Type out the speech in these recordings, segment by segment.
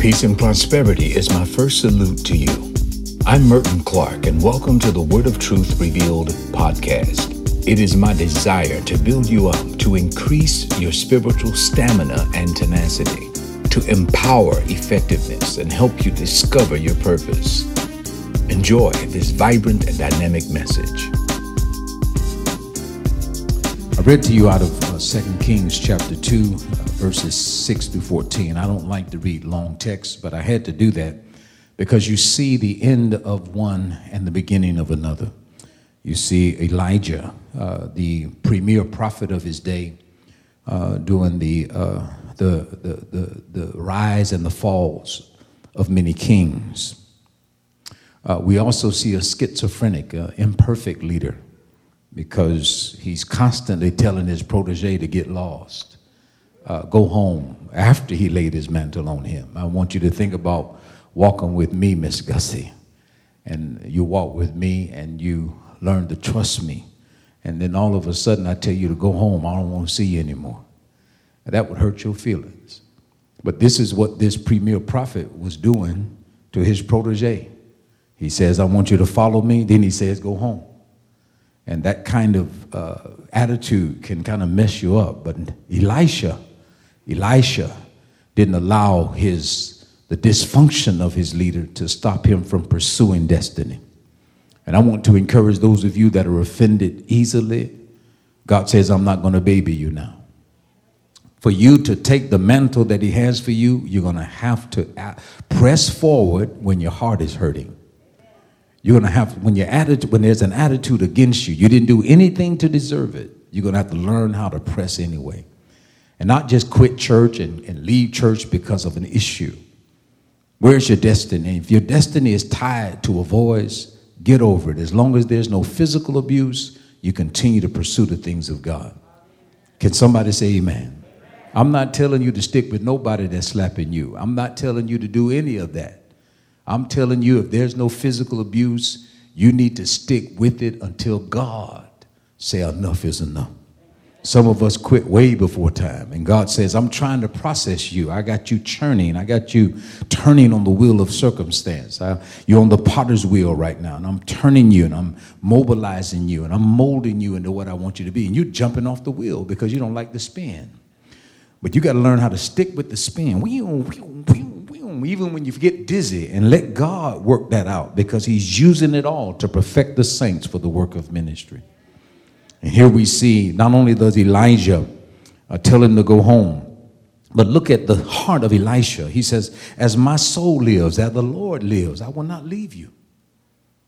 Peace and prosperity is my first salute to you. I'm Merton Clark, and welcome to the Word of Truth Revealed podcast. It is my desire to build you up, to increase your spiritual stamina and tenacity, to empower effectiveness, and help you discover your purpose. Enjoy this vibrant and dynamic message. I read to you out of uh, 2 Kings chapter 2, uh, verses 6 through 14. I don't like to read long texts, but I had to do that because you see the end of one and the beginning of another. You see Elijah, uh, the premier prophet of his day, uh, during the, uh, the, the, the, the, rise and the falls of many kings. Uh, we also see a schizophrenic, imperfect leader because he's constantly telling his protege to get lost, uh, go home after he laid his mantle on him. I want you to think about walking with me, Miss Gussie. And you walk with me and you learn to trust me. And then all of a sudden I tell you to go home. I don't want to see you anymore. that would hurt your feelings. But this is what this premier prophet was doing to his protege. He says, I want you to follow me. Then he says, go home. And that kind of uh, attitude can kind of mess you up. But Elisha, Elisha didn't allow his the dysfunction of his leader to stop him from pursuing destiny. And I want to encourage those of you that are offended easily. God says, I'm not going to baby you now. For you to take the mantle that He has for you, you're going to have to press forward when your heart is hurting. You're going to have, when, your attitude, when there's an attitude against you, you didn't do anything to deserve it, you're going to have to learn how to press anyway. And not just quit church and, and leave church because of an issue. Where's your destiny? If your destiny is tied to a voice, get over it. As long as there's no physical abuse, you continue to pursue the things of God. Can somebody say amen? I'm not telling you to stick with nobody that's slapping you. I'm not telling you to do any of that. I'm telling you, if there's no physical abuse, you need to stick with it until God say enough is enough. Some of us quit way before time, and God says, I'm trying to process you. I got you churning. I got you turning on the wheel of circumstance. I, you're on the potter's wheel right now, and I'm turning you, and I'm mobilizing you, and I'm molding you into what I want you to be. And you're jumping off the wheel because you don't like the spin. But you got to learn how to stick with the spin. We, we, we, even when you get dizzy, and let God work that out because He's using it all to perfect the saints for the work of ministry. And here we see not only does Elijah uh, tell him to go home, but look at the heart of Elisha. He says, As my soul lives, as the Lord lives, I will not leave you.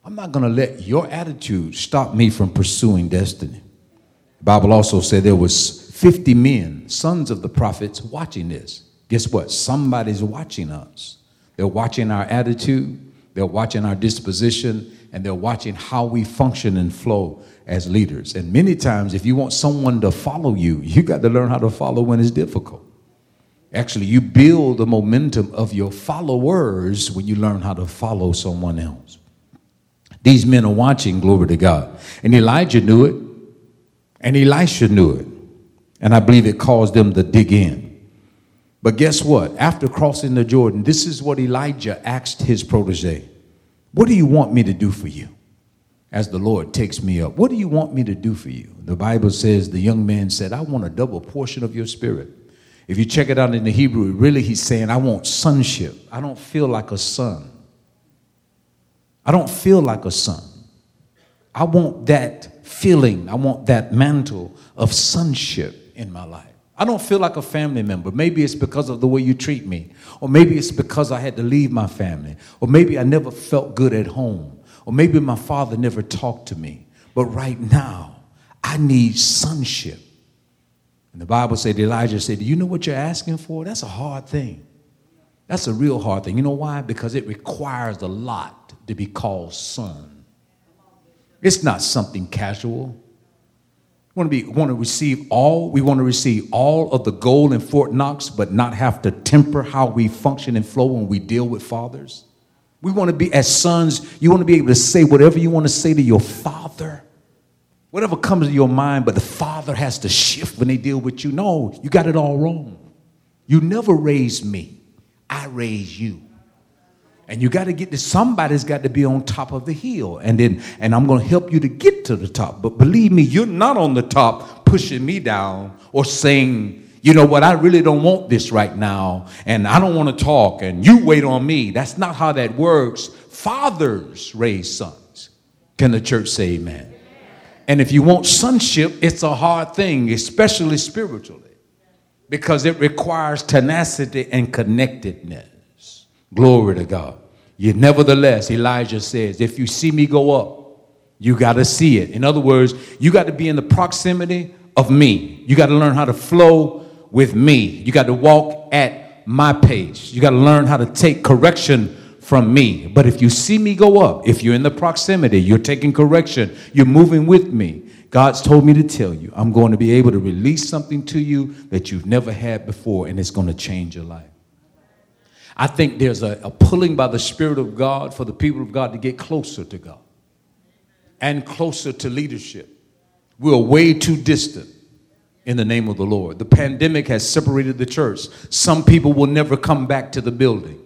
I'm not going to let your attitude stop me from pursuing destiny. The Bible also said there was 50 men, sons of the prophets, watching this guess what? Somebody's watching us. They're watching our attitude, they're watching our disposition, and they're watching how we function and flow as leaders. And many times, if you want someone to follow you, you got to learn how to follow when it's difficult. Actually, you build the momentum of your followers when you learn how to follow someone else. These men are watching, glory to God. And Elijah knew it, and Elisha knew it. And I believe it caused them to dig in. But guess what? After crossing the Jordan, this is what Elijah asked his protege What do you want me to do for you? As the Lord takes me up, what do you want me to do for you? The Bible says the young man said, I want a double portion of your spirit. If you check it out in the Hebrew, really he's saying, I want sonship. I don't feel like a son. I don't feel like a son. I want that feeling, I want that mantle of sonship in my life. I don't feel like a family member. Maybe it's because of the way you treat me. Or maybe it's because I had to leave my family. Or maybe I never felt good at home. Or maybe my father never talked to me. But right now, I need sonship. And the Bible said, Elijah said, Do you know what you're asking for? That's a hard thing. That's a real hard thing. You know why? Because it requires a lot to be called son. It's not something casual. We want to be want to receive all. We want to receive all of the gold in Fort Knox, but not have to temper how we function and flow when we deal with fathers. We want to be as sons. You want to be able to say whatever you want to say to your father, whatever comes to your mind. But the father has to shift when they deal with you. No, you got it all wrong. You never raised me. I raise you. And you got to get to somebody's got to be on top of the hill. And then and I'm going to help you to get to the top. But believe me, you're not on the top pushing me down or saying, you know what, I really don't want this right now and I don't want to talk and you wait on me. That's not how that works. Fathers raise sons. Can the church say amen? And if you want sonship, it's a hard thing, especially spiritually, because it requires tenacity and connectedness. Glory to God. Yet, nevertheless, Elijah says, if you see me go up, you got to see it. In other words, you got to be in the proximity of me. You got to learn how to flow with me. You got to walk at my pace. You got to learn how to take correction from me. But if you see me go up, if you're in the proximity, you're taking correction, you're moving with me, God's told me to tell you, I'm going to be able to release something to you that you've never had before, and it's going to change your life. I think there's a, a, pulling by the Spirit of God for the people of God to get closer to God and closer to leadership. We're way too distant in the name of the Lord. The pandemic has separated the church. Some people will never come back to the building.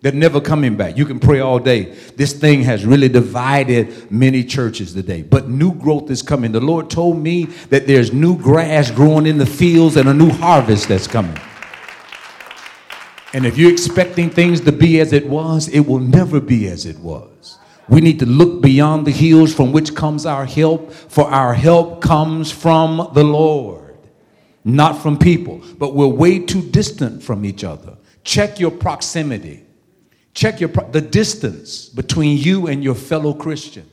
They're never coming back. You can pray all day. This thing has really divided many churches today. But new growth is coming. The Lord told me that there's new grass growing in the fields and a new harvest that's coming. And if you're expecting things to be as it was, it will never be as it was. We need to look beyond the hills from which comes our help, for our help comes from the Lord, not from people. But we're way too distant from each other. Check your proximity. Check your pro- the distance between you and your fellow Christian.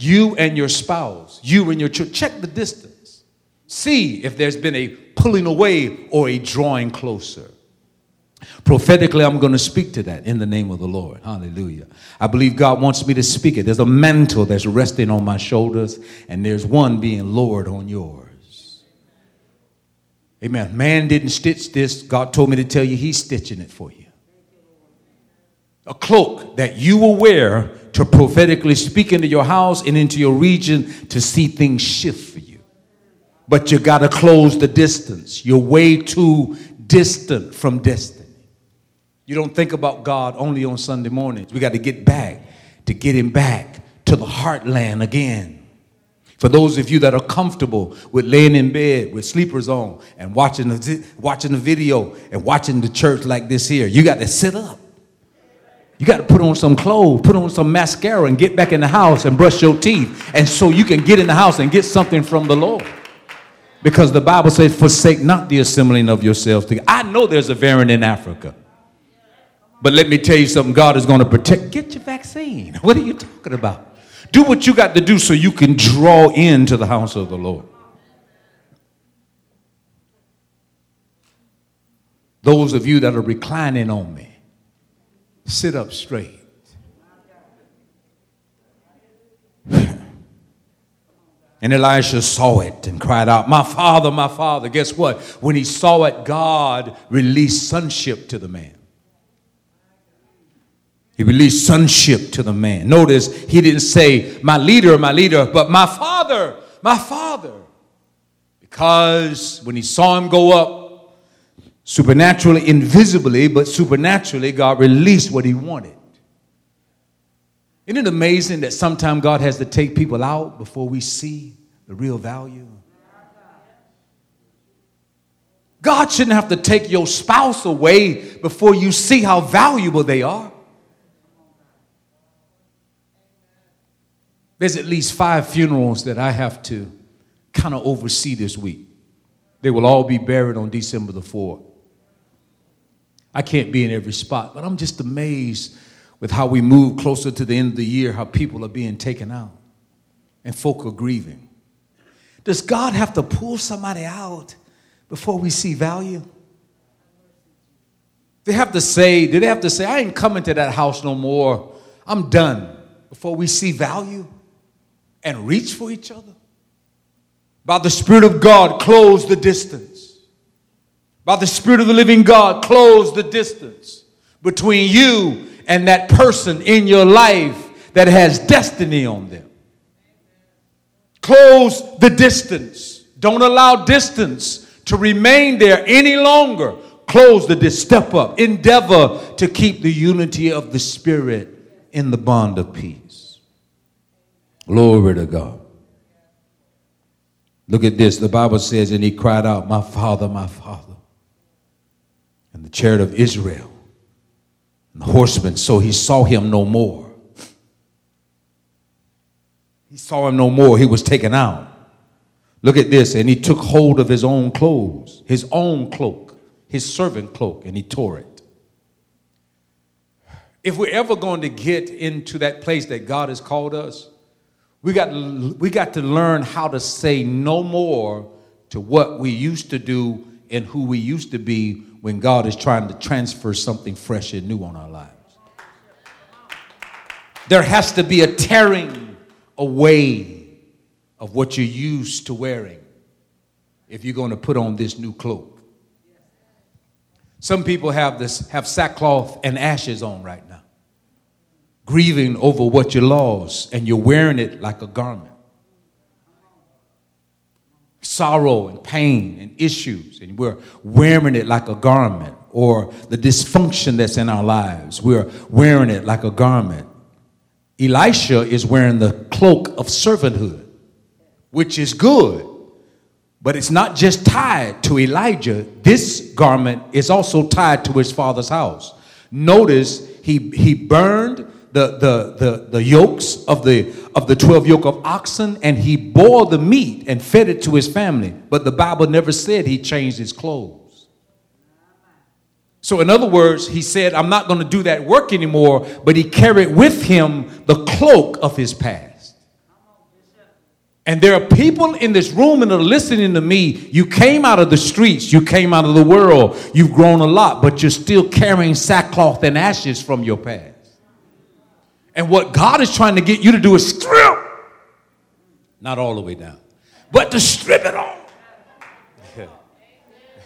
You and your spouse, you and your children. Check the distance. See if there's been a pulling away or a drawing closer. Prophetically, I'm going to speak to that in the name of the Lord. Hallelujah. I believe God wants me to speak it. There's a mantle that's resting on my shoulders, and there's one being lowered on yours. Amen. Man didn't stitch this. God told me to tell you He's stitching it for you. A cloak that you will wear to prophetically speak into your house and into your region to see things shift for you. But you got to close the distance. You're way too distant from destiny. You don't think about God only on Sunday mornings. We got to get back to get him back to the heartland again. For those of you that are comfortable with laying in bed with sleepers on and watching the, watching the video and watching the church like this here, you got to sit up. You got to put on some clothes, put on some mascara, and get back in the house and brush your teeth. And so you can get in the house and get something from the Lord. Because the Bible says, forsake not the assembling of yourselves. I know there's a variant in Africa. But let me tell you something God is going to protect. Get your vaccine. What are you talking about? Do what you got to do so you can draw into the house of the Lord. Those of you that are reclining on me, sit up straight. And Elisha saw it and cried out, My father, my father. Guess what? When he saw it, God released sonship to the man. He released sonship to the man. Notice he didn't say, My leader, my leader, but my father, my father. Because when he saw him go up, supernaturally, invisibly, but supernaturally, God released what he wanted. Isn't it amazing that sometimes God has to take people out before we see the real value? God shouldn't have to take your spouse away before you see how valuable they are. There's at least five funerals that I have to kind of oversee this week. They will all be buried on December the 4th. I can't be in every spot, but I'm just amazed with how we move closer to the end of the year, how people are being taken out and folk are grieving. Does God have to pull somebody out before we see value? They have to say, did they have to say, I ain't coming to that house no more. I'm done before we see value? And reach for each other. By the Spirit of God, close the distance. By the Spirit of the living God, close the distance between you and that person in your life that has destiny on them. Close the distance. Don't allow distance to remain there any longer. Close the distance. step up, endeavor to keep the unity of the Spirit in the bond of peace. Glory to God. Look at this. The Bible says, and he cried out, My father, my father. And the chariot of Israel, and the horsemen, so he saw him no more. He saw him no more. He was taken out. Look at this. And he took hold of his own clothes, his own cloak, his servant cloak, and he tore it. If we're ever going to get into that place that God has called us, we got, we got to learn how to say no more to what we used to do and who we used to be when God is trying to transfer something fresh and new on our lives. There has to be a tearing away of what you're used to wearing if you're going to put on this new cloak. Some people have this have sackcloth and ashes on right grieving over what you lost, and you're wearing it like a garment. Sorrow and pain and issues, and we're wearing it like a garment, or the dysfunction that's in our lives, we're wearing it like a garment. Elisha is wearing the cloak of servanthood which is good. But it's not just tied to Elijah. This garment is also tied to his father's house. Notice he, he burned the, the, the, the yokes of the, of the 12 yoke of oxen and he bore the meat and fed it to his family. But the Bible never said he changed his clothes. So, in other words, he said, I'm not going to do that work anymore, but he carried with him the cloak of his past. And there are people in this room and are listening to me. You came out of the streets, you came out of the world, you've grown a lot, but you're still carrying sackcloth and ashes from your past. And what God is trying to get you to do is strip, not all the way down, but to strip it off.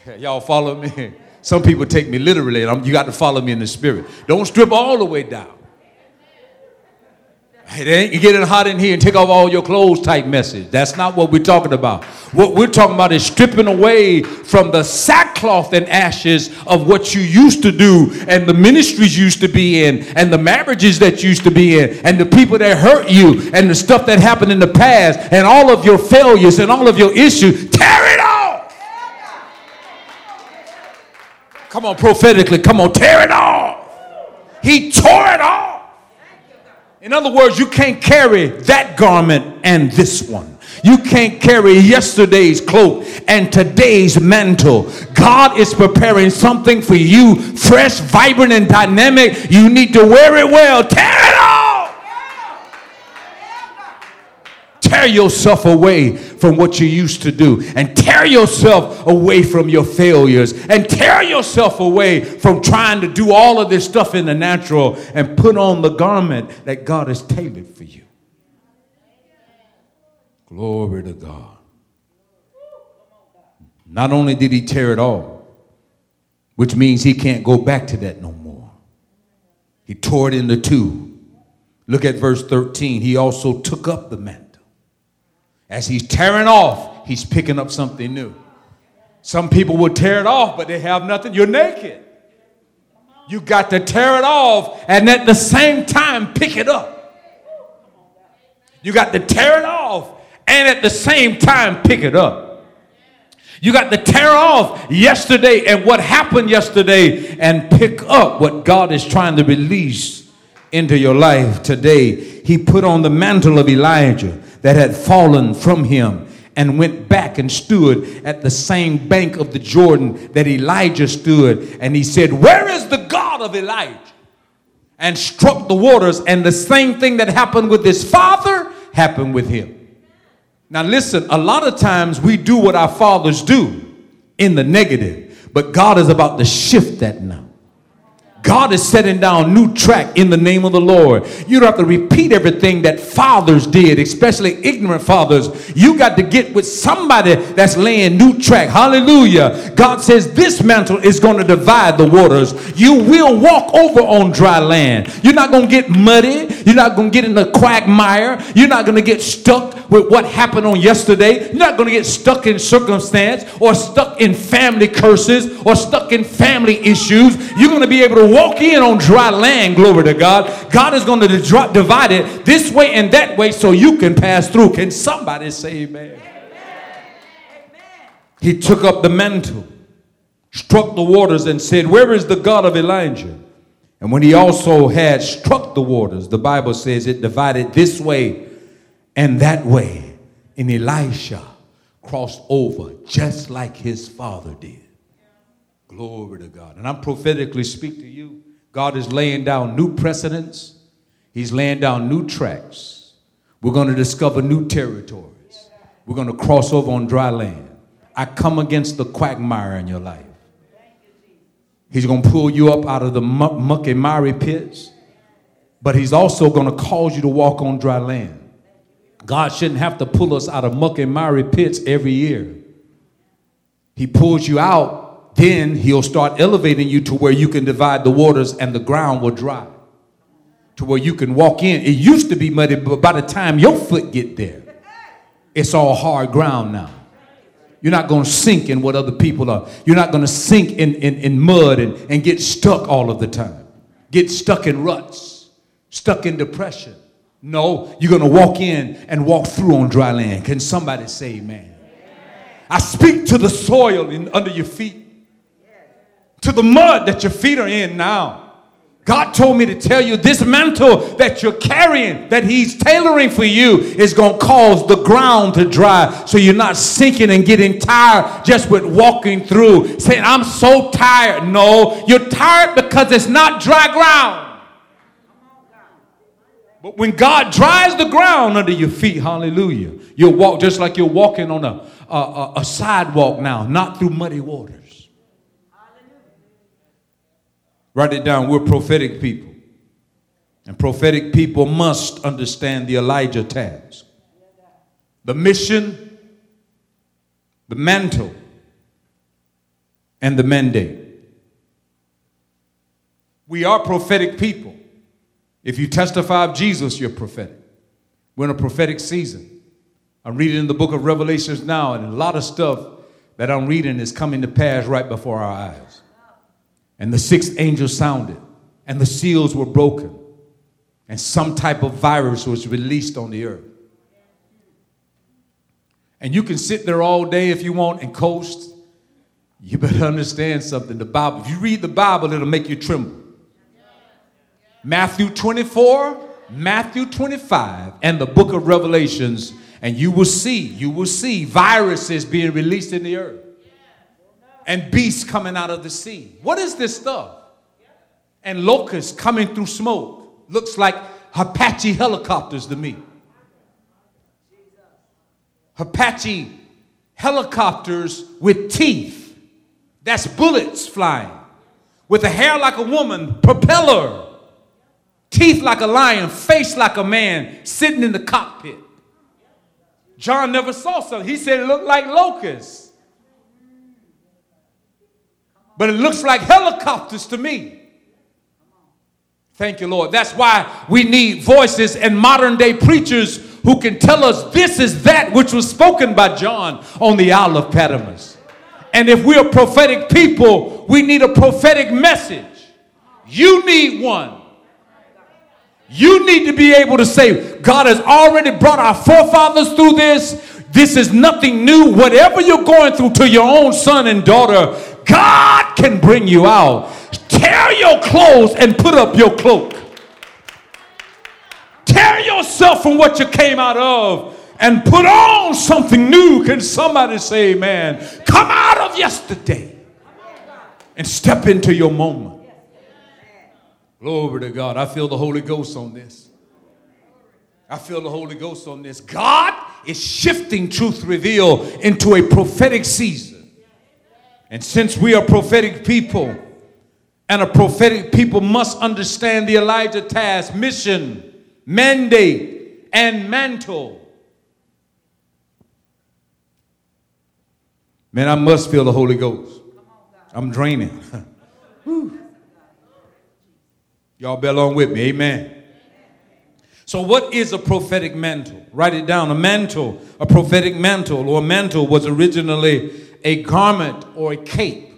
Y'all follow me? Some people take me literally, and I'm, you got to follow me in the spirit. Don't strip all the way down. It ain't you getting hot in here and take off all your clothes type message. That's not what we're talking about. What we're talking about is stripping away from the sackcloth and ashes of what you used to do and the ministries you used to be in and the marriages that used to be in and the people that hurt you and the stuff that happened in the past and all of your failures and all of your issues. Tear it off. Come on, prophetically. Come on, tear it off. He tore it off. In other words, you can't carry that garment and this one. You can't carry yesterday's cloak and today's mantle. God is preparing something for you, fresh, vibrant, and dynamic. You need to wear it well. Tear it off. Tear yourself away from what you used to do, and tear yourself away from your failures, and tear yourself away from trying to do all of this stuff in the natural, and put on the garment that God has tailored for you. Glory to God. Not only did he tear it all, which means he can't go back to that no more, he tore it into two. Look at verse 13. He also took up the mantle as he's tearing off, he's picking up something new. Some people will tear it off, but they have nothing. You're naked. You got to tear it off and at the same time pick it up. You got to tear it off and at the same time pick it up. You got to tear off yesterday and what happened yesterday and pick up what God is trying to release into your life today. He put on the mantle of Elijah that had fallen from him and went back and stood at the same bank of the Jordan that Elijah stood. And he said, Where is the God of Elijah? And struck the waters. And the same thing that happened with his father happened with him. Now, listen, a lot of times we do what our fathers do in the negative, but God is about to shift that now. God is setting down new track in the name of the Lord. You don't have to repeat everything that fathers did, especially ignorant fathers. You got to get with somebody that's laying new track. Hallelujah. God says this mantle is going to divide the waters. You will walk over on dry land. You're not going to get muddy. You're not going to get in the quagmire. You're not going to get stuck with what happened on yesterday. You're not going to get stuck in circumstance or stuck in family curses or stuck in family issues. You're going to be able to walk in on dry land, glory to God. God is going to divide it this way and that way so you can pass through. Can somebody say amen? amen. He took up the mantle, struck the waters, and said, Where is the God of Elijah? And when he also had struck the waters, the Bible says it divided this way and that way. And Elisha crossed over just like his father did. Glory to God. And I'm prophetically speak to you. God is laying down new precedents. He's laying down new tracks. We're going to discover new territories. We're going to cross over on dry land. I come against the quagmire in your life. He's going to pull you up out of the muck and miry pits, but He's also going to cause you to walk on dry land. God shouldn't have to pull us out of muck and miry pits every year. He pulls you out, then He'll start elevating you to where you can divide the waters and the ground will dry. To where you can walk in. It used to be muddy, but by the time your foot get there, it's all hard ground now. You're not going to sink in what other people are. You're not going to sink in, in, in mud and, and get stuck all of the time. Get stuck in ruts, stuck in depression. No, you're going to walk in and walk through on dry land. Can somebody say amen? I speak to the soil in, under your feet, to the mud that your feet are in now. God told me to tell you this mantle that you're carrying, that He's tailoring for you, is going to cause the ground to dry so you're not sinking and getting tired just with walking through, saying, I'm so tired. No, you're tired because it's not dry ground. But when God dries the ground under your feet, hallelujah, you'll walk just like you're walking on a, a, a sidewalk now, not through muddy water. Write it down. We're prophetic people. And prophetic people must understand the Elijah task the mission, the mantle, and the mandate. We are prophetic people. If you testify of Jesus, you're prophetic. We're in a prophetic season. I'm reading in the book of Revelations now, and a lot of stuff that I'm reading is coming to pass right before our eyes. And the sixth angel sounded, and the seals were broken, and some type of virus was released on the earth. And you can sit there all day if you want and coast. You better understand something. The Bible, if you read the Bible, it'll make you tremble. Matthew 24, Matthew 25, and the book of Revelations, and you will see, you will see viruses being released in the earth and beasts coming out of the sea. What is this stuff? And locusts coming through smoke. Looks like Apache helicopters to me. Apache helicopters with teeth. That's bullets flying. With a hair like a woman, propeller. Teeth like a lion, face like a man, sitting in the cockpit. John never saw something. He said it looked like locusts but it looks like helicopters to me. Thank you, Lord. That's why we need voices and modern day preachers who can tell us this is that which was spoken by John on the Isle of Patmos. And if we're prophetic people, we need a prophetic message. You need one. You need to be able to say, God has already brought our forefathers through this. This is nothing new. Whatever you're going through to your own son and daughter, God can bring you out. Tear your clothes and put up your cloak. Tear yourself from what you came out of and put on something new. Can somebody say amen? Come out of yesterday and step into your moment. Glory to God. I feel the Holy Ghost on this. I feel the Holy Ghost on this. God is shifting truth reveal into a prophetic season. And since we are prophetic people, and a prophetic people must understand the Elijah task, mission, mandate, and mantle. Man, I must feel the Holy Ghost. I'm draining. Y'all be along with me. Amen. So, what is a prophetic mantle? Write it down. A mantle, a prophetic mantle or mantle was originally a garment or a cape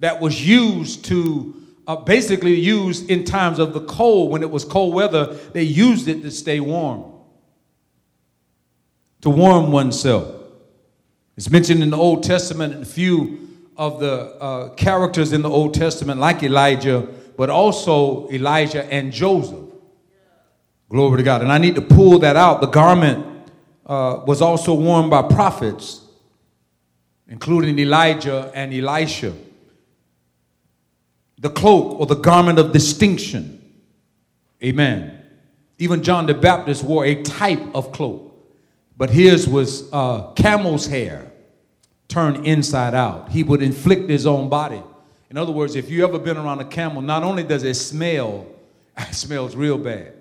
that was used to uh, basically used in times of the cold. When it was cold weather, they used it to stay warm, to warm oneself. It's mentioned in the Old Testament, in a few of the uh, characters in the Old Testament, like Elijah, but also Elijah and Joseph. Glory to God. And I need to pull that out. The garment uh, was also worn by prophets, including Elijah and Elisha the cloak or the garment of distinction. Amen. Even John the Baptist wore a type of cloak, but his was uh, camel's hair turned inside out. He would inflict his own body. In other words, if you ever been around a camel, not only does it smell, it smells real bad,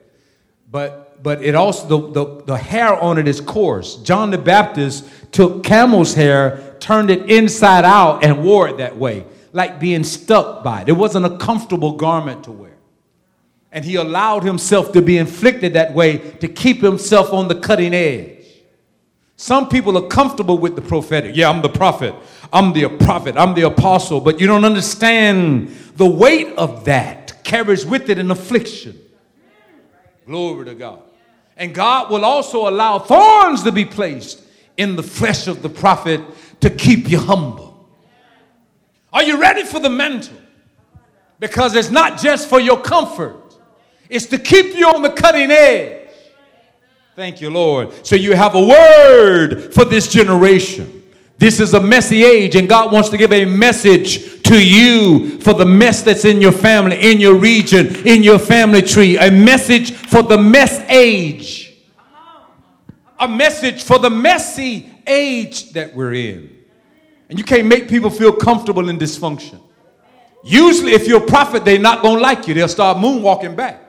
but but it also the, the, the hair on it is coarse. John the Baptist took camel's hair, turned it inside out, and wore it that way like being stuck by it. It wasn't a comfortable garment to wear. And he allowed himself to be inflicted that way to keep himself on the cutting edge. Some people are comfortable with the prophetic. Yeah, I'm the prophet. I'm the prophet. I'm the apostle. But you don't understand the weight of that carries with it an affliction. Glory to God. And God will also allow thorns to be placed in the flesh of the prophet to keep you humble. Are you ready for the mantle? Because it's not just for your comfort, it's to keep you on the cutting edge. Thank you, Lord. So you have a word for this generation. This is a messy age, and God wants to give a message to you for the mess that's in your family, in your region, in your family tree. A message for the mess age. A message for the messy age that we're in. And you can't make people feel comfortable in dysfunction. Usually, if you're a prophet, they're not going to like you. They'll start moonwalking back.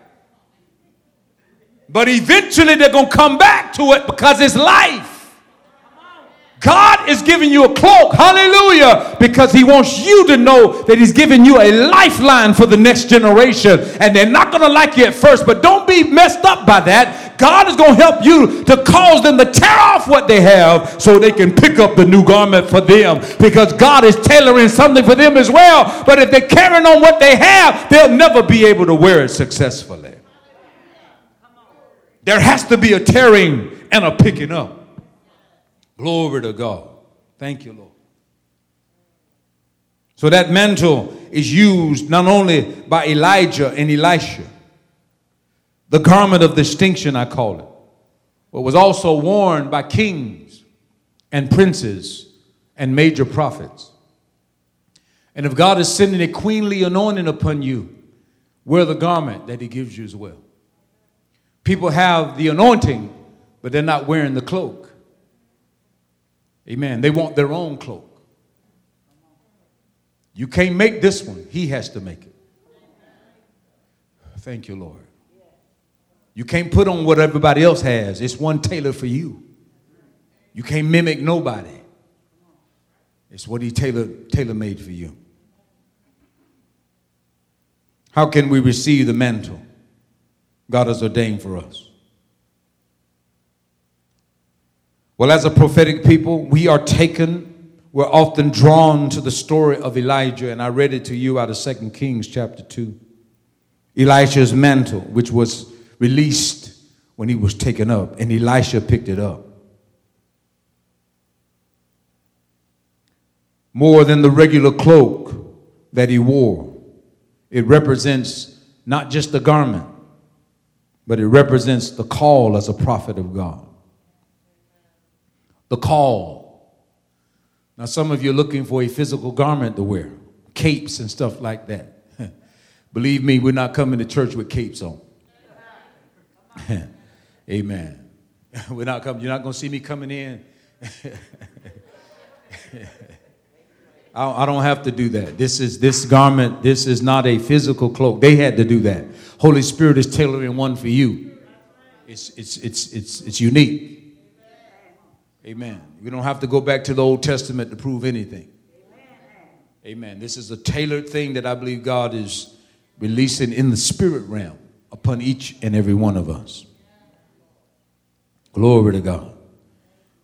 But eventually, they're going to come back to it because it's life. God is giving you a cloak, hallelujah, because He wants you to know that He's giving you a lifeline for the next generation. And they're not going to like you at first, but don't be messed up by that. God is going to help you to cause them to tear off what they have so they can pick up the new garment for them because God is tailoring something for them as well. But if they're carrying on what they have, they'll never be able to wear it successfully. There has to be a tearing and a picking up. Glory to God. Thank you, Lord. So that mantle is used not only by Elijah and Elisha, the garment of distinction, I call it, but was also worn by kings and princes and major prophets. And if God is sending a queenly anointing upon you, wear the garment that He gives you as well. People have the anointing, but they're not wearing the cloak. Amen. They want their own cloak. You can't make this one, he has to make it. Thank you, Lord. You can't put on what everybody else has, it's one tailor for you. You can't mimic nobody. It's what he tailor tailor made for you. How can we receive the mantle God has ordained for us? Well, as a prophetic people, we are taken, we're often drawn to the story of Elijah, and I read it to you out of 2 Kings chapter 2. Elisha's mantle, which was released when he was taken up, and Elisha picked it up. More than the regular cloak that he wore, it represents not just the garment, but it represents the call as a prophet of God the call. Now, some of you are looking for a physical garment to wear, capes and stuff like that. Believe me, we're not coming to church with capes on. Amen. We're not coming, you're not going to see me coming in. I don't have to do that. This is this garment, this is not a physical cloak. They had to do that. Holy Spirit is tailoring one for you. It's it's it's it's it's unique. Amen. We don't have to go back to the Old Testament to prove anything. Amen. This is a tailored thing that I believe God is releasing in the spirit realm upon each and every one of us. Glory to God.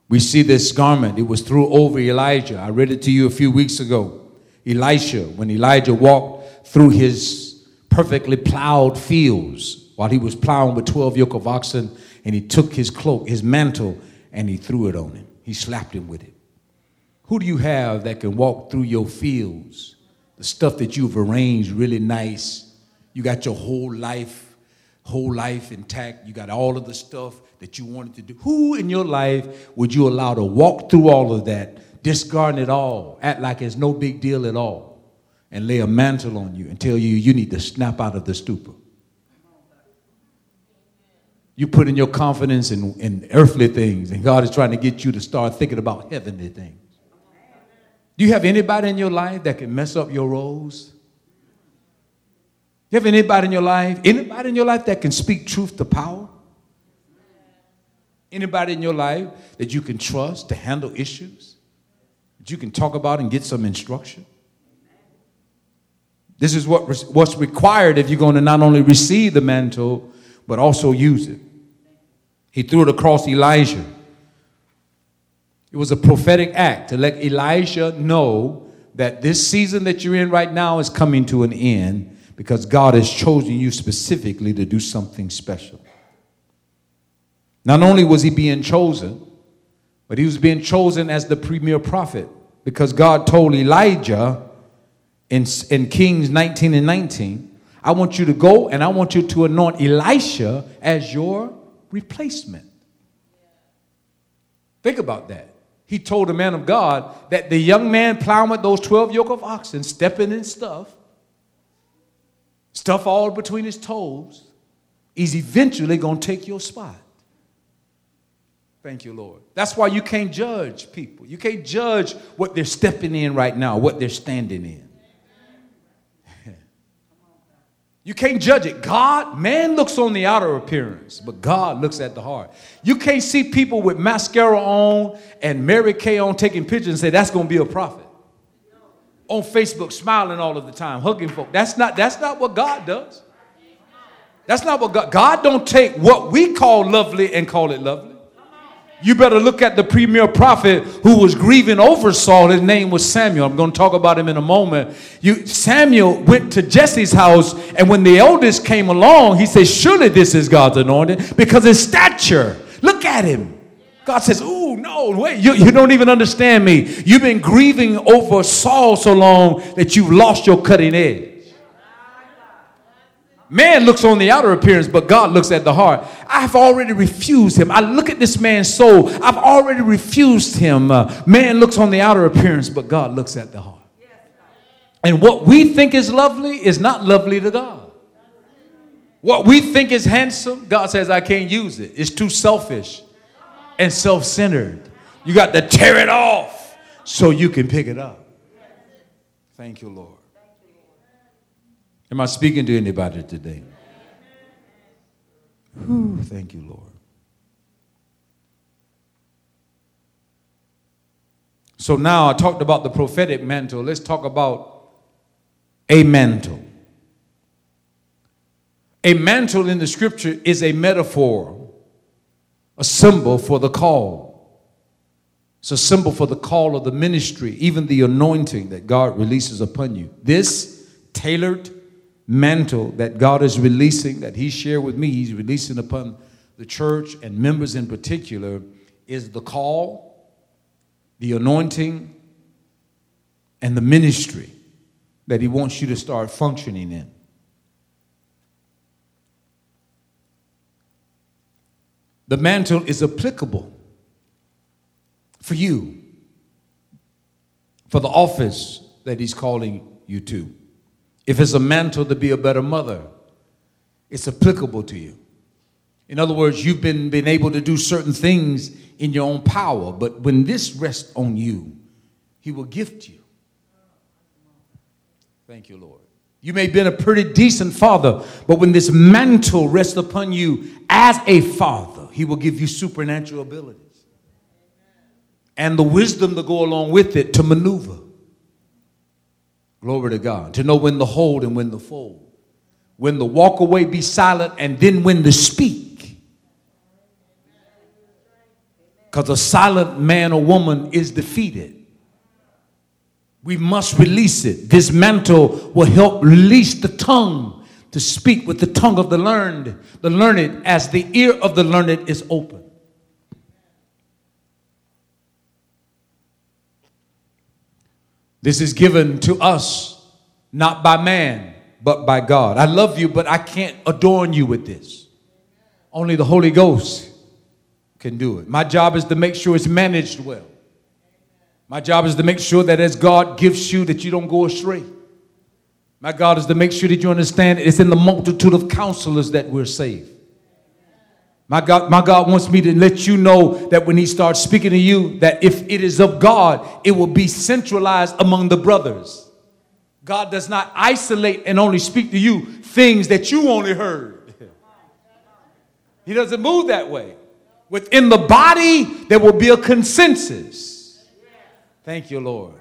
We see this garment. It was through over Elijah. I read it to you a few weeks ago. Elisha, when Elijah walked through his perfectly plowed fields while he was plowing with 12 yoke of oxen, and he took his cloak, his mantle, and he threw it on him. He slapped him with it. Who do you have that can walk through your fields, the stuff that you've arranged really nice? You got your whole life, whole life intact. You got all of the stuff that you wanted to do. Who in your life would you allow to walk through all of that, discard it all, act like it's no big deal at all, and lay a mantle on you and tell you you need to snap out of the stupor? You put in your confidence in, in earthly things, and God is trying to get you to start thinking about heavenly things. Do you have anybody in your life that can mess up your roles? You have anybody in your life, anybody in your life that can speak truth to power? Anybody in your life that you can trust to handle issues? That you can talk about and get some instruction? This is what, what's required if you're going to not only receive the mantle, but also use it. He threw it across Elijah. It was a prophetic act to let Elijah know that this season that you're in right now is coming to an end because God has chosen you specifically to do something special. Not only was he being chosen, but he was being chosen as the premier prophet because God told Elijah in, in Kings 19 and 19, I want you to go and I want you to anoint Elisha as your replacement. Think about that. He told the man of God that the young man plowing with those 12 yoke of oxen, stepping in stuff, stuff all between his toes, is eventually going to take your spot. Thank you, Lord. That's why you can't judge people. You can't judge what they're stepping in right now, what they're standing in. You can't judge it. God, man looks on the outer appearance, but God looks at the heart. You can't see people with mascara on and Mary Kay on taking pictures and say that's going to be a prophet. On Facebook, smiling all of the time, hugging folk. That's not, that's not what God does. That's not what God, God don't take what we call lovely and call it lovely. You better look at the premier prophet who was grieving over Saul. His name was Samuel. I'm going to talk about him in a moment. You, Samuel went to Jesse's house, and when the eldest came along, he said, Surely this is God's anointed because his stature. Look at him. God says, Oh, no, wait, you, you don't even understand me. You've been grieving over Saul so long that you've lost your cutting edge. Man looks on the outer appearance, but God looks at the heart. I've already refused him. I look at this man's soul. I've already refused him. Uh, man looks on the outer appearance, but God looks at the heart. And what we think is lovely is not lovely to God. What we think is handsome, God says, I can't use it. It's too selfish and self centered. You got to tear it off so you can pick it up. Thank you, Lord. Am I speaking to anybody today? Whew, thank you, Lord. So now I talked about the prophetic mantle. Let's talk about a mantle. A mantle in the scripture is a metaphor, a symbol for the call. It's a symbol for the call of the ministry, even the anointing that God releases upon you. This tailored mantle that God is releasing, that He shared with me, He's releasing upon the church and members in particular, is the call, the anointing, and the ministry that He wants you to start functioning in. The mantle is applicable for you, for the office that He's calling you to. If it's a mantle to be a better mother, it's applicable to you. In other words, you've been, been able to do certain things in your own power, but when this rests on you, He will gift you. Thank you, Lord. You may have been a pretty decent father, but when this mantle rests upon you as a father, He will give you supernatural abilities and the wisdom to go along with it to maneuver. Glory to God. To know when to hold and when to fold. When to walk away, be silent, and then when to speak. Because a silent man or woman is defeated. We must release it. This mantle will help release the tongue to speak with the tongue of the learned, the learned, as the ear of the learned is open. This is given to us not by man, but by God. I love you, but I can't adorn you with this. Only the Holy Ghost can do it. My job is to make sure it's managed well. My job is to make sure that as God gives you that you don't go astray. My God is to make sure that you understand it's in the multitude of counselors that we're saved. My God, my God wants me to let you know that when He starts speaking to you, that if it is of God, it will be centralized among the brothers. God does not isolate and only speak to you things that you only heard. He doesn't move that way. Within the body, there will be a consensus. Thank you, Lord.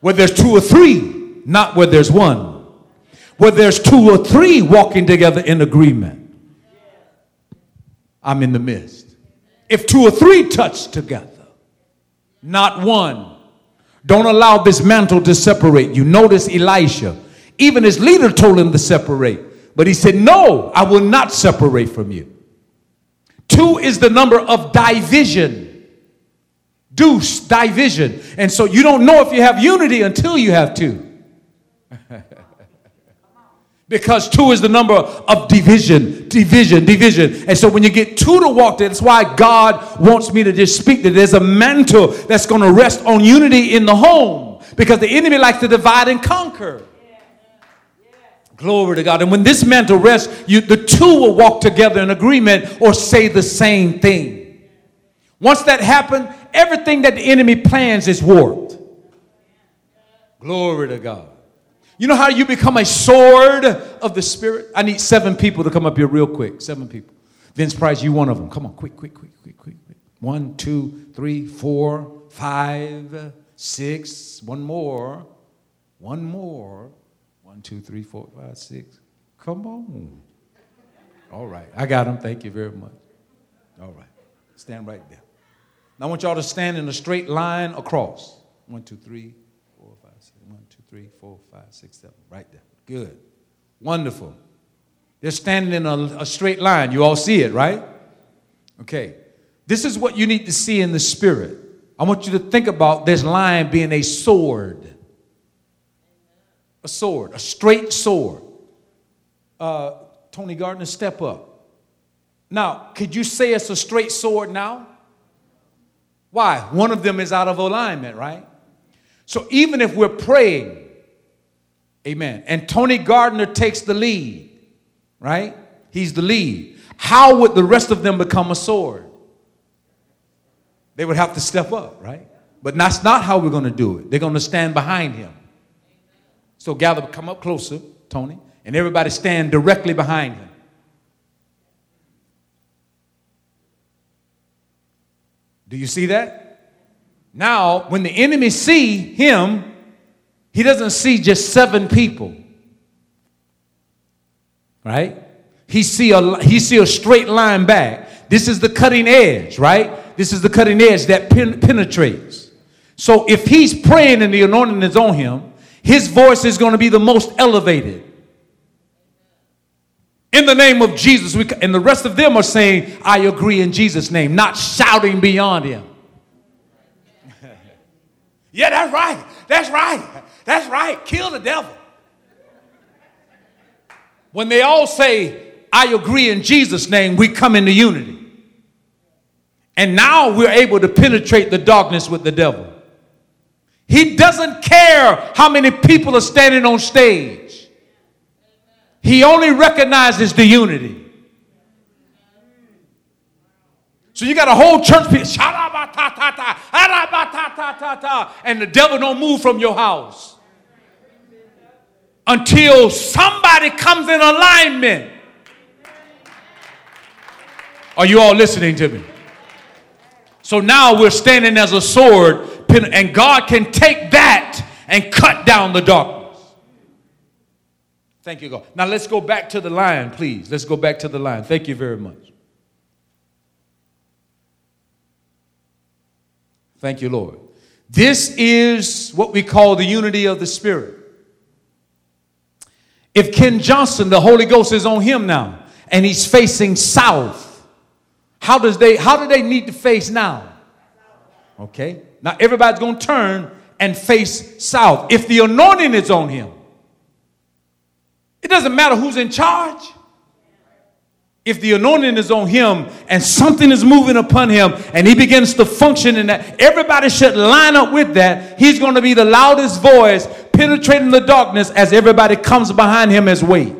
Where there's two or three, not where there's one. Where there's two or three walking together in agreement. I'm in the midst. If two or three touch together, not one. Don't allow this mantle to separate you. Notice Elisha. Even his leader told him to separate. But he said, No, I will not separate from you. Two is the number of division. Deuce, division. And so you don't know if you have unity until you have two. Because two is the number of division, division, division. And so when you get two to walk there, that's why God wants me to just speak that there's a mantle that's going to rest on unity in the home. Because the enemy likes to divide and conquer. Glory to God. And when this mantle rests, you, the two will walk together in agreement or say the same thing. Once that happens, everything that the enemy plans is warped. Glory to God. You know how you become a sword of the Spirit? I need seven people to come up here real quick. Seven people. Vince Price, you one of them. Come on, quick, quick, quick, quick, quick. One, two, three, four, five, six. One more. One more. One, two, three, four, five, six. Come on. All right. I got them. Thank you very much. All right. Stand right there. Now I want y'all to stand in a straight line across. One, two, three, three, four, five, six, seven. Right there. Good. Wonderful. They're standing in a, a straight line. You all see it, right? Okay. This is what you need to see in the spirit. I want you to think about this line being a sword. A sword, a straight sword. Uh, Tony Gardner, step up. Now, could you say it's a straight sword now? Why? One of them is out of alignment, right? So even if we're praying, amen, and Tony Gardner takes the lead, right? He's the lead. How would the rest of them become a sword? They would have to step up, right? But that's not how we're going to do it. They're going to stand behind him. So gather, come up closer, Tony, and everybody stand directly behind him. Do you see that? Now, when the enemy see him, he doesn't see just seven people. Right? He see a he see a straight line back. This is the cutting edge, right? This is the cutting edge that pen, penetrates. So if he's praying and the anointing is on him, his voice is going to be the most elevated. In the name of Jesus, we, and the rest of them are saying, I agree in Jesus' name, not shouting beyond him. Yeah, that's right. That's right. That's right. Kill the devil. When they all say, I agree in Jesus' name, we come into unity. And now we're able to penetrate the darkness with the devil. He doesn't care how many people are standing on stage, he only recognizes the unity. So you got a whole church and the devil don't move from your house until somebody comes in alignment. Are you all listening to me? So now we're standing as a sword, and God can take that and cut down the darkness. Thank you, God. Now let's go back to the line, please. Let's go back to the line. Thank you very much. Thank you, Lord. This is what we call the unity of the Spirit. If Ken Johnson, the Holy Ghost is on him now, and he's facing south, how does they how do they need to face now? Okay. Now everybody's to turn and face south. If the anointing is on him, it doesn't matter who's in charge. If the anointing is on him and something is moving upon him and he begins to function in that, everybody should line up with that. He's going to be the loudest voice penetrating the darkness as everybody comes behind him as weight.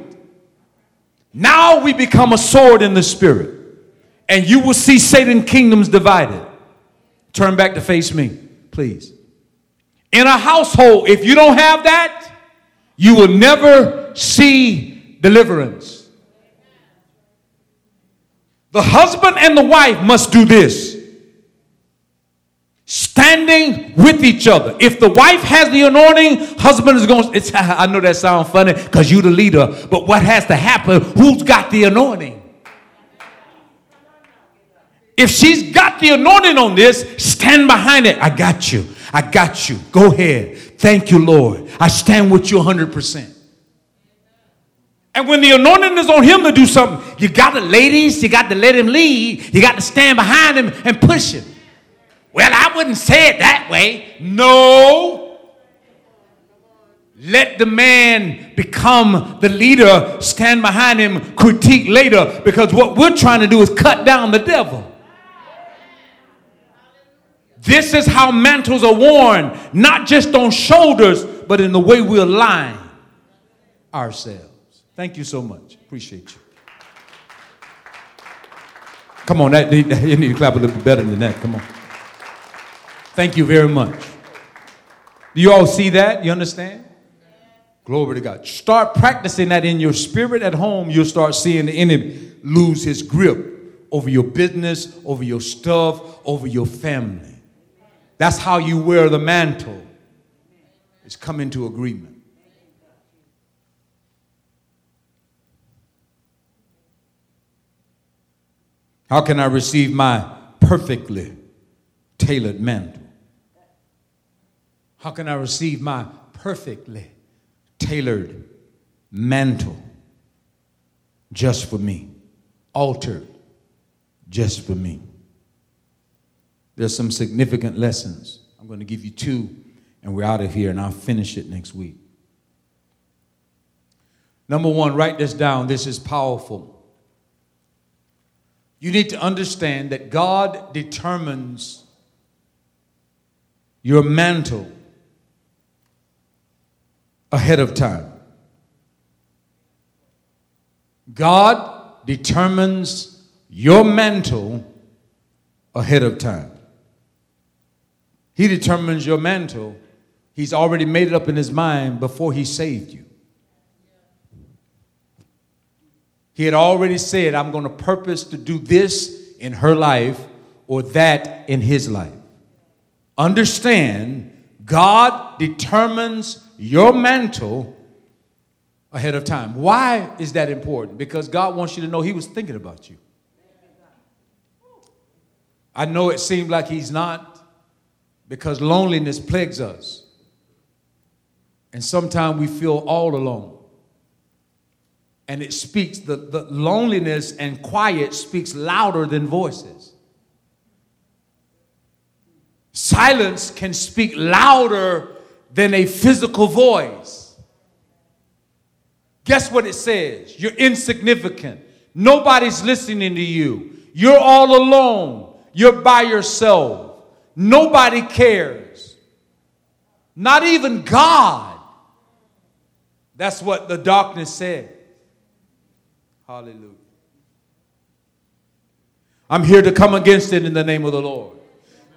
Now we become a sword in the spirit, and you will see Satan kingdoms divided. Turn back to face me, please. In a household, if you don't have that, you will never see deliverance. The husband and the wife must do this standing with each other. If the wife has the anointing, husband is going to, I know that sounds funny because you're the leader, but what has to happen? Who's got the anointing? If she's got the anointing on this, stand behind it. I got you. I got you. Go ahead. Thank you, Lord. I stand with you 100%. And when the anointing is on him to do something, you got the ladies, you got to let him lead. You got to stand behind him and push him. Well, I wouldn't say it that way. No. Let the man become the leader, stand behind him, critique later, because what we're trying to do is cut down the devil. This is how mantles are worn, not just on shoulders, but in the way we align ourselves. Thank you so much. Appreciate you. Come on, that, you need to clap a little bit better than that. Come on. Thank you very much. Do you all see that? You understand? Glory to God. Start practicing that in your spirit at home. You'll start seeing the enemy lose his grip over your business, over your stuff, over your family. That's how you wear the mantle. It's come into agreement. How can I receive my perfectly tailored mantle? How can I receive my perfectly tailored mantle just for me, altered just for me? There's some significant lessons. I'm going to give you two, and we're out of here, and I'll finish it next week. Number one, write this down. This is powerful. You need to understand that God determines your mantle ahead of time. God determines your mantle ahead of time. He determines your mantle. He's already made it up in his mind before he saved you. He had already said, I'm going to purpose to do this in her life or that in his life. Understand, God determines your mantle ahead of time. Why is that important? Because God wants you to know He was thinking about you. I know it seemed like He's not, because loneliness plagues us. And sometimes we feel all alone. And it speaks, the, the loneliness and quiet speaks louder than voices. Silence can speak louder than a physical voice. Guess what it says? You're insignificant. Nobody's listening to you. You're all alone. You're by yourself. Nobody cares. Not even God. That's what the darkness said. Hallelujah. I'm here to come against it in the name of the Lord.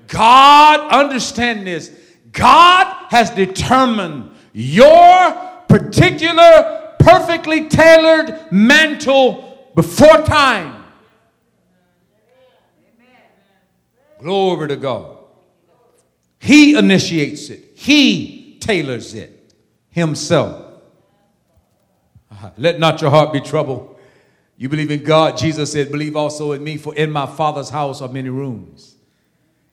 God, understand this. God has determined your particular, perfectly tailored mantle before time. Glory to God. He initiates it, He tailors it Himself. Uh, let not your heart be troubled. You believe in God, Jesus said, believe also in me, for in my Father's house are many rooms.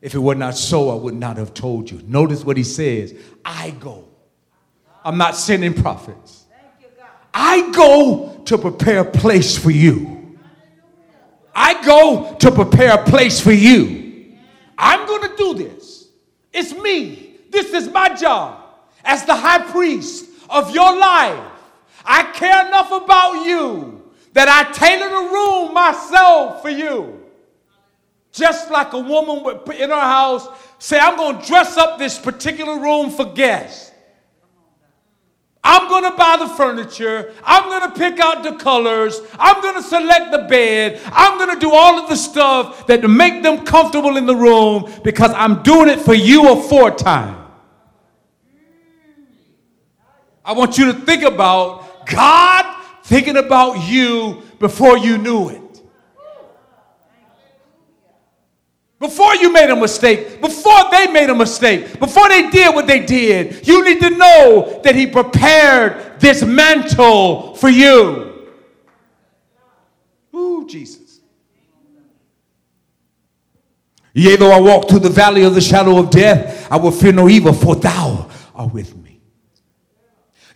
If it were not so, I would not have told you. Notice what he says I go. I'm not sending prophets. I go to prepare a place for you. I go to prepare a place for you. I'm going to do this. It's me. This is my job as the high priest of your life. I care enough about you that I tailor a room myself for you. Just like a woman would in her house say, I'm going to dress up this particular room for guests. I'm going to buy the furniture. I'm going to pick out the colors. I'm going to select the bed. I'm going to do all of the stuff that to make them comfortable in the room because I'm doing it for you aforetime. I want you to think about God thinking about you before you knew it. Before you made a mistake, before they made a mistake, before they did what they did, you need to know that He prepared this mantle for you. Ooh, Jesus. Yea, though I walk through the valley of the shadow of death, I will fear no evil, for thou art with me.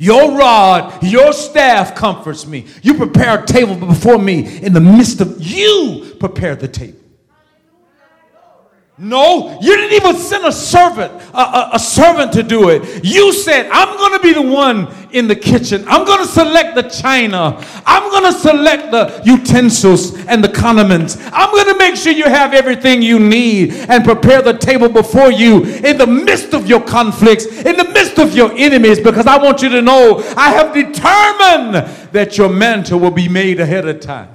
Your rod, your staff comforts me. You prepare a table before me in the midst of you prepare the table. No, you didn't even send a servant, a, a, a, servant to do it. You said, I'm going to be the one in the kitchen. I'm going to select the china. I'm going to select the utensils and the condiments. I'm going to make sure you have everything you need and prepare the table before you in the midst of your conflicts, in the midst of your enemies, because I want you to know I have determined that your mantle will be made ahead of time.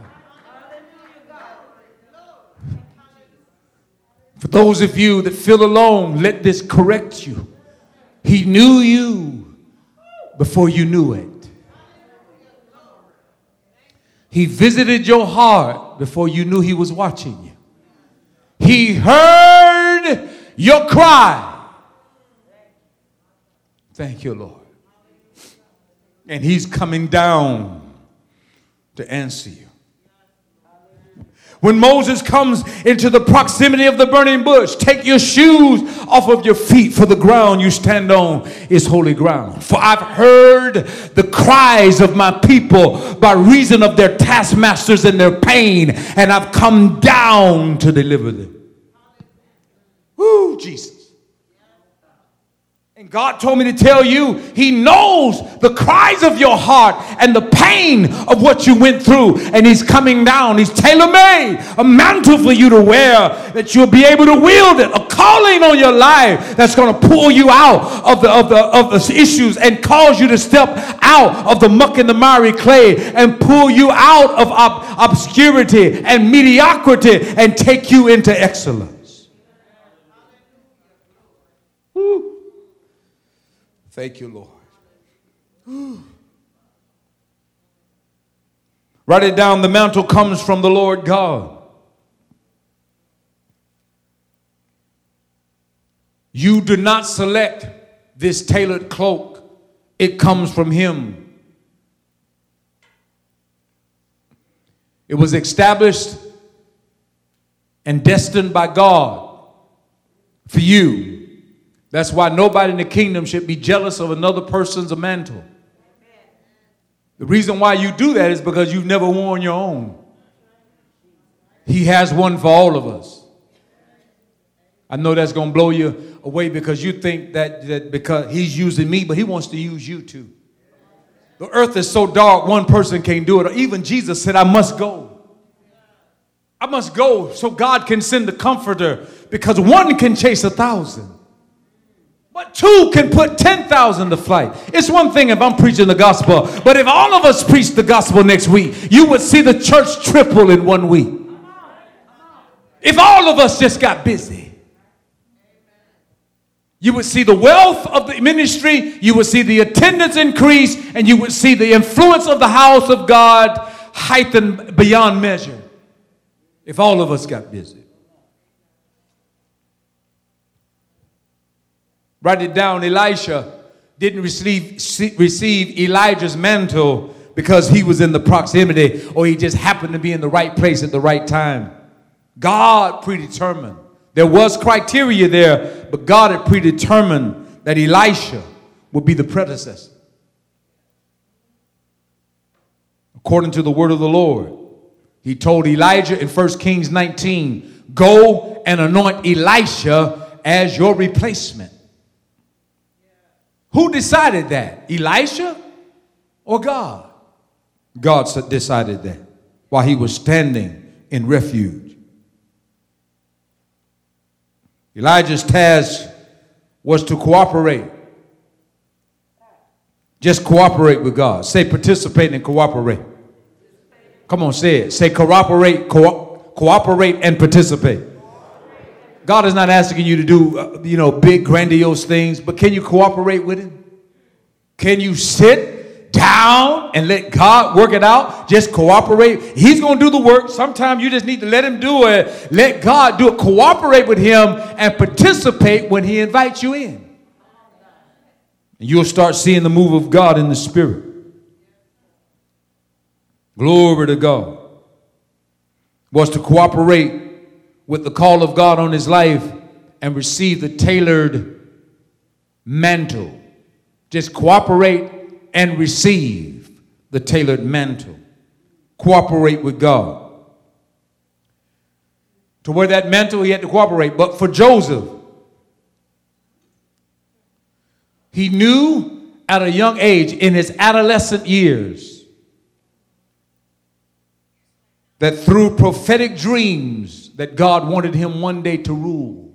For those of you that feel alone, let this correct you. He knew you before you knew it. He visited your heart before you knew He was watching you. He heard your cry. Thank you, Lord. And He's coming down to answer you. When Moses comes into the proximity of the burning bush, take your shoes off of your feet, for the ground you stand on is holy ground. For I've heard the cries of my people by reason of their taskmasters and their pain, and I've come down to deliver them. Woo, Jesus. God told me to tell you, He knows the cries of your heart and the pain of what you went through. And He's coming down. He's tailor made a mantle for you to wear that you'll be able to wield it. A calling on your life that's going to pull you out of the, of, the, of the issues and cause you to step out of the muck and the miry clay and pull you out of ob- obscurity and mediocrity and take you into excellence. Thank you, Lord. Write it down the mantle comes from the Lord God. You do not select this tailored cloak, it comes from Him. It was established and destined by God for you. That's why nobody in the kingdom should be jealous of another person's mantle. The reason why you do that is because you've never worn your own. He has one for all of us. I know that's going to blow you away because you think that, that because he's using me, but he wants to use you too. The earth is so dark, one person can't do it. Or even Jesus said, I must go. I must go so God can send the comforter because one can chase a thousand. But two can put 10,000 to flight. It's one thing if I'm preaching the gospel, but if all of us preach the gospel next week, you would see the church triple in one week. If all of us just got busy, you would see the wealth of the ministry, you would see the attendance increase, and you would see the influence of the house of God heightened beyond measure. If all of us got busy. Write it down. Elisha didn't receive, receive Elijah's mantle because he was in the proximity or he just happened to be in the right place at the right time. God predetermined There was criteria there, but God had predetermined that Elisha would be the predecessor. According to the word of the Lord, he told Elijah in 1 Kings 19, Go and anoint Elisha as your replacement. Who decided that? Elisha or God? God decided that while he was standing in refuge. Elijah's task was to cooperate. Just cooperate with God. Say participate and cooperate. Come on, say it. Say cooperate, co- cooperate and participate. God is not asking you to do, uh, you know, big grandiose things, but can you cooperate with him? Can you sit down and let God work it out? Just cooperate. He's going to do the work. Sometimes you just need to let him do it. Let God do it. Cooperate with him and participate when he invites you in. And you'll start seeing the move of God in the spirit. Glory to God. Was to cooperate with the call of God on his life and receive the tailored mantle. Just cooperate and receive the tailored mantle. Cooperate with God. To wear that mantle, he had to cooperate. But for Joseph, he knew at a young age, in his adolescent years, that through prophetic dreams that God wanted him one day to rule.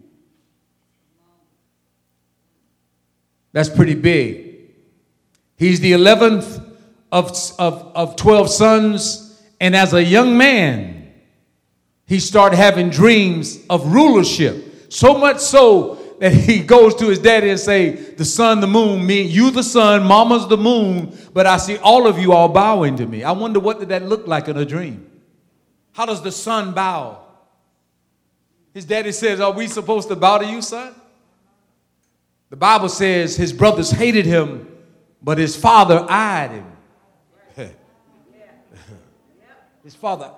That's pretty big. He's the 11th of, of, of 12 sons, and as a young man, he started having dreams of rulership. So much so that he goes to his daddy and say, the sun, the moon, me, you the sun, mama's the moon, but I see all of you all bowing to me. I wonder what did that look like in a dream? How does the sun bow? His daddy says, Are we supposed to bow to you, son? The Bible says his brothers hated him, but his father eyed him. his father.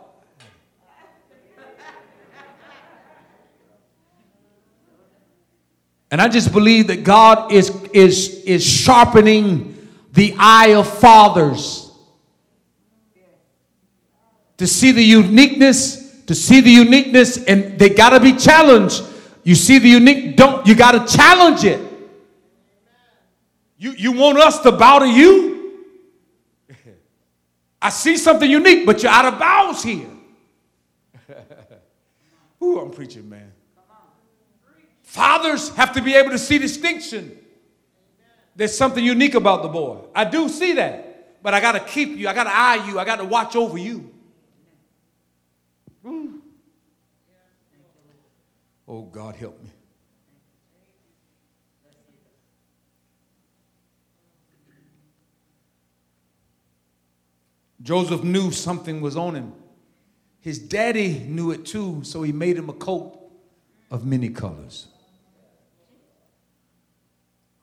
And I just believe that God is, is, is sharpening the eye of fathers to see the uniqueness, to see the uniqueness, and they got to be challenged. You see the unique, don't you got to challenge it. You, you want us to bow to you? I see something unique, but you're out of bounds here. Ooh, I'm preaching, man. Fathers have to be able to see distinction. There's something unique about the boy. I do see that, but I got to keep you, I got to eye you, I got to watch over you. Oh, God, help me. Joseph knew something was on him. His daddy knew it too, so he made him a coat of many colors.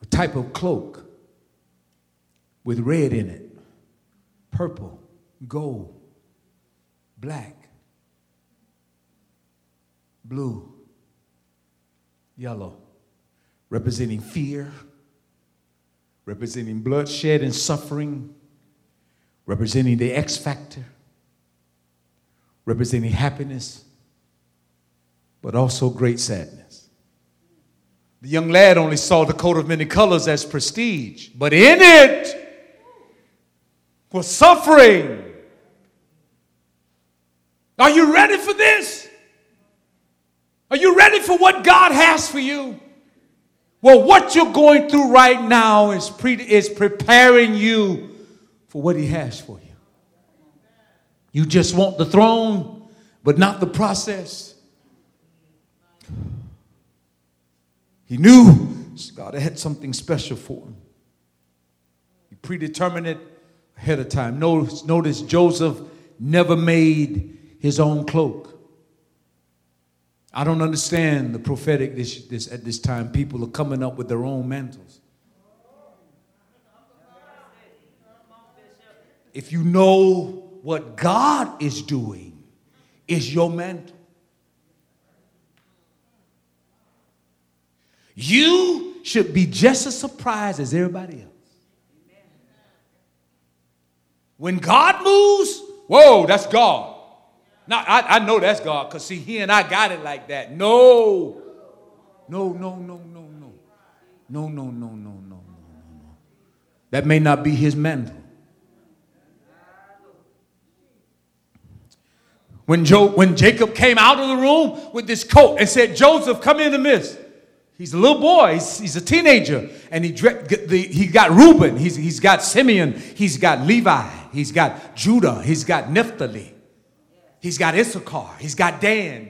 A type of cloak with red in it, purple, gold, black, blue, yellow, representing fear, representing bloodshed and suffering, representing the X factor, representing happiness, but also great sadness. The young lad only saw the coat of many colors as prestige, but in it was suffering. Are you ready for this? Are you ready for what God has for you? Well, what you're going through right now is, pre- is preparing you for what He has for you. You just want the throne, but not the process. He knew God had something special for him. He predetermined it ahead of time. Notice, notice Joseph never made his own cloak. I don't understand the prophetic this, this, at this time. People are coming up with their own mantles. If you know what God is doing, is your mantle. You should be just as surprised as everybody else. When God moves, whoa, that's God. Now, I, I know that's God because, see, he and I got it like that. No. No, no, no, no, no. No, no, no, no, no, no, no. That may not be his mantle. When, jo- when Jacob came out of the room with this coat and said, Joseph, come in the midst. He's a little boy. He's, he's a teenager. And he, he got Reuben. He's, he's got Simeon. He's got Levi. He's got Judah. He's got Naphtali. He's got Issachar. He's got Dan.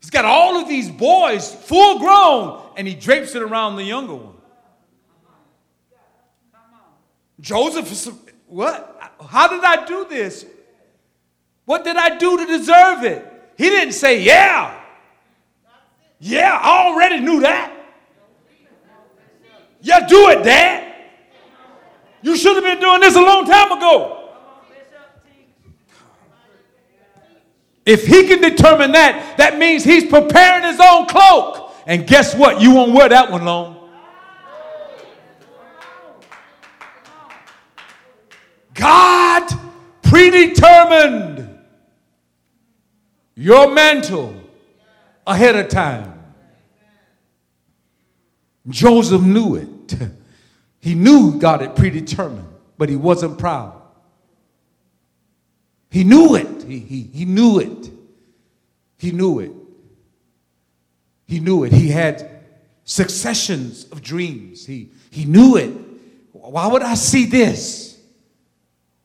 He's got all of these boys full grown, and he drapes it around the younger one. Joseph is, what? How did I do this? What did I do to deserve it? He didn't say, yeah. Yeah, I already knew that. Yeah, do it, Dad. You should have been doing this a long time ago. If he can determine that, that means he's preparing his own cloak. And guess what? You won't wear that one long. God predetermined your mantle ahead of time. Joseph knew it. He knew God had predetermined, but he wasn't proud. He knew it. He, he, he knew it. He knew it. He knew it. He had successions of dreams. He, he knew it. Why would I see this?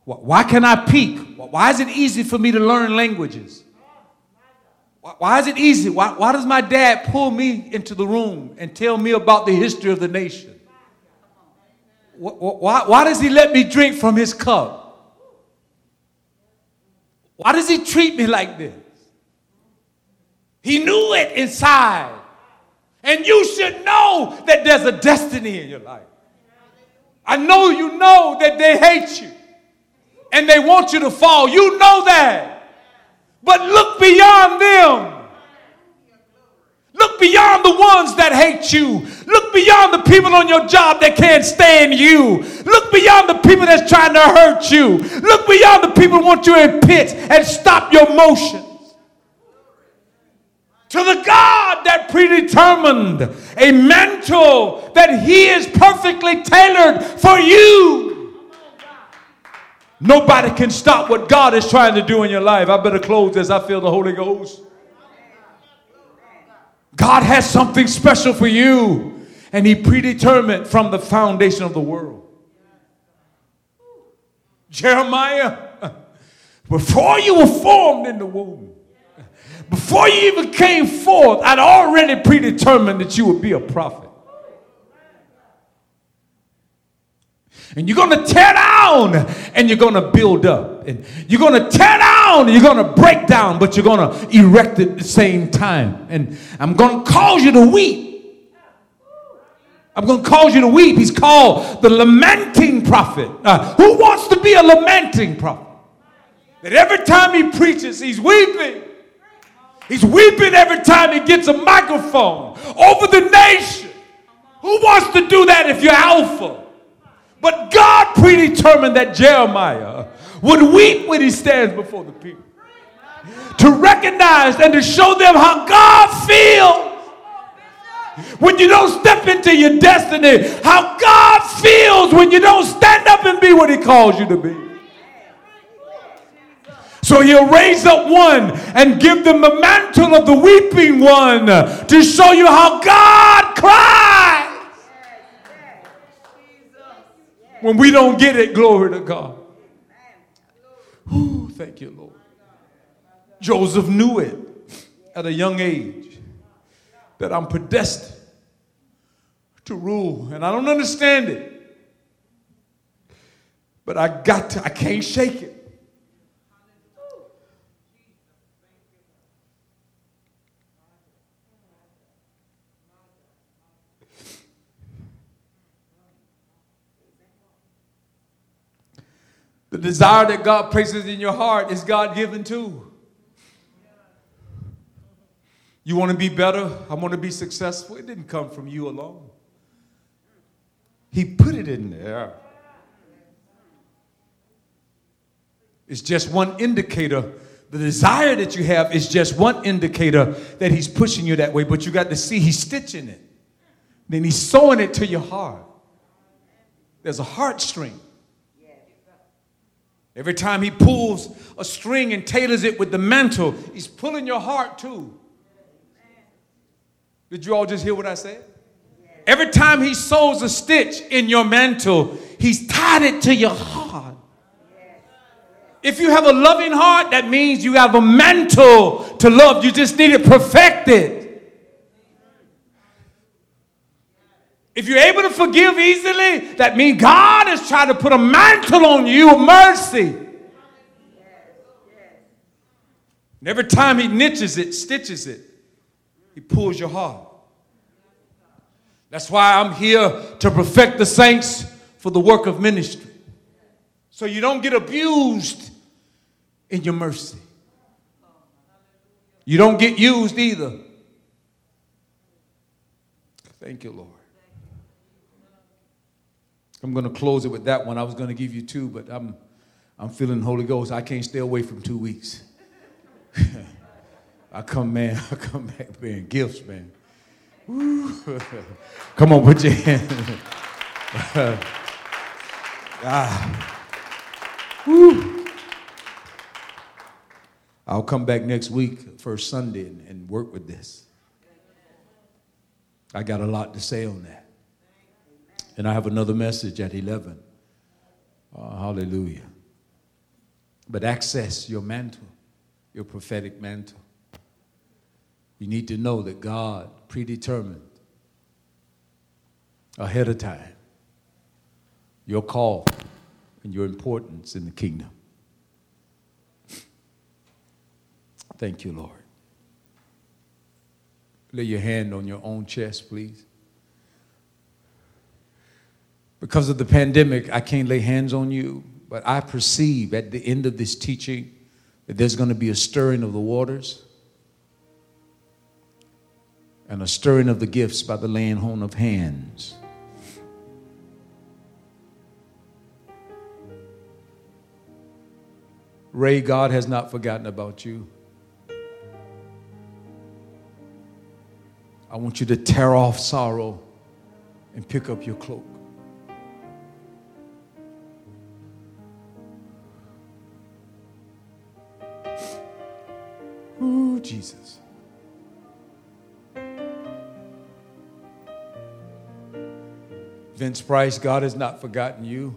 Why can I peek? Why is it easy for me to learn languages? Why is it easy? Why, why does my dad pull me into the room and tell me about the history of the nation? Why, why does he let me drink from his cup? Why does he treat me like this? He knew it inside. And you should know that there's a destiny in your life. I know you know that they hate you and they want you to fall. You know that. But look beyond them. Look beyond the ones that hate you. Look beyond the people on your job that can't stand you. Look beyond the people that's trying to hurt you. Look beyond the people who want you in pits and stop your motions. To the God that predetermined a mantle that He is perfectly tailored for you. Nobody can stop what God is trying to do in your life. I better close as I feel the Holy Ghost. God has something special for you, and He predetermined from the foundation of the world. Jeremiah, before you were formed in the womb, before you even came forth, I'd already predetermined that you would be a prophet. And you're going to tear down and you're going to build up. And you're going to tear down and you're going to break down, but you're going to erect at the same time. And I'm going to cause you to weep. I'm going to cause you to weep. He's called the lamenting prophet. Uh, who wants to be a lamenting prophet? That every time he preaches, he's weeping. He's weeping every time he gets a microphone over the nation. Who wants to do that if you're alpha? But God predetermined that Jeremiah would weep when he stands before the people. To recognize and to show them how God feels when you don't step into your destiny, how God feels when you don't stand up and be what he calls you to be. So he'll raise up one and give them the mantle of the weeping one to show you how God cries. when we don't get it, glory to God. Ooh, thank you, Lord. Joseph knew it at a young age that I'm predestined to rule, and I don't understand it. But I got to, I can't shake it. The desire that God places in your heart is God given too. You want to be better? I want to be successful. It didn't come from you alone. He put it in there. It's just one indicator. The desire that you have is just one indicator that he's pushing you that way, but you got to see he's stitching it. Then he's sewing it to your heart. There's a heartstring. Every time he pulls a string and tailors it with the mantle, he's pulling your heart too. Did you all just hear what I said? Every time he sews a stitch in your mantle, he's tied it to your heart. If you have a loving heart, that means you have a mantle to love. You just need it perfected. If you're able to forgive easily, that means God is trying to put a mantle on you of mercy. And every time He niches it, stitches it, He pulls your heart. That's why I'm here to perfect the saints for the work of ministry. So you don't get abused in your mercy. You don't get used either. Thank you, Lord. I'm going to close it with that one. I was going to give you two, but I'm, I'm feeling Holy Ghost. I can't stay away from two weeks. I come, man, I come back bearing gifts, man. come on, put your hand. ah. Woo. I'll come back next week, first Sunday, and, and work with this. I got a lot to say on that. And I have another message at 11. Oh, hallelujah. But access your mantle, your prophetic mantle. You need to know that God predetermined ahead of time your call and your importance in the kingdom. Thank you, Lord. Lay your hand on your own chest, please. Because of the pandemic, I can't lay hands on you, but I perceive at the end of this teaching that there's going to be a stirring of the waters and a stirring of the gifts by the laying on of hands. Ray, God has not forgotten about you. I want you to tear off sorrow and pick up your cloak. Jesus. Vince Price, God has not forgotten you.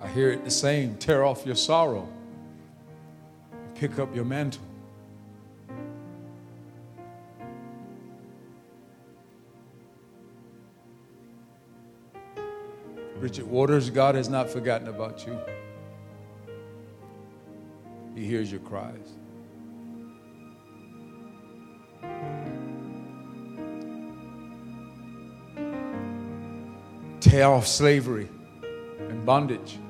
I hear it the same tear off your sorrow, pick up your mantle. Richard Waters, God has not forgotten about you. He hears your cries. Tear off slavery and bondage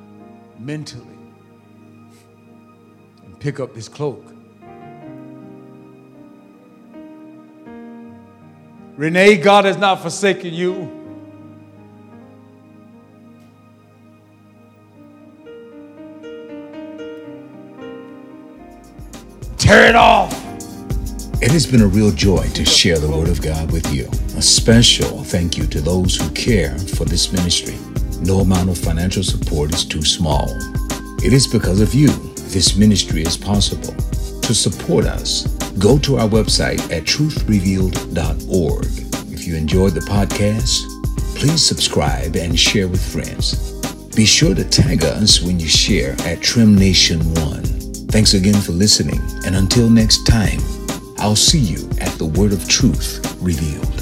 mentally and pick up this cloak. Renee, God has not forsaken you. Tear it off. It has been a real joy to share the Word of God with you. A special thank you to those who care for this ministry. No amount of financial support is too small. It is because of you this ministry is possible. To support us, go to our website at truthrevealed.org. If you enjoyed the podcast, please subscribe and share with friends. Be sure to tag us when you share at Trim Nation One. Thanks again for listening, and until next time, I'll see you at the Word of Truth revealed.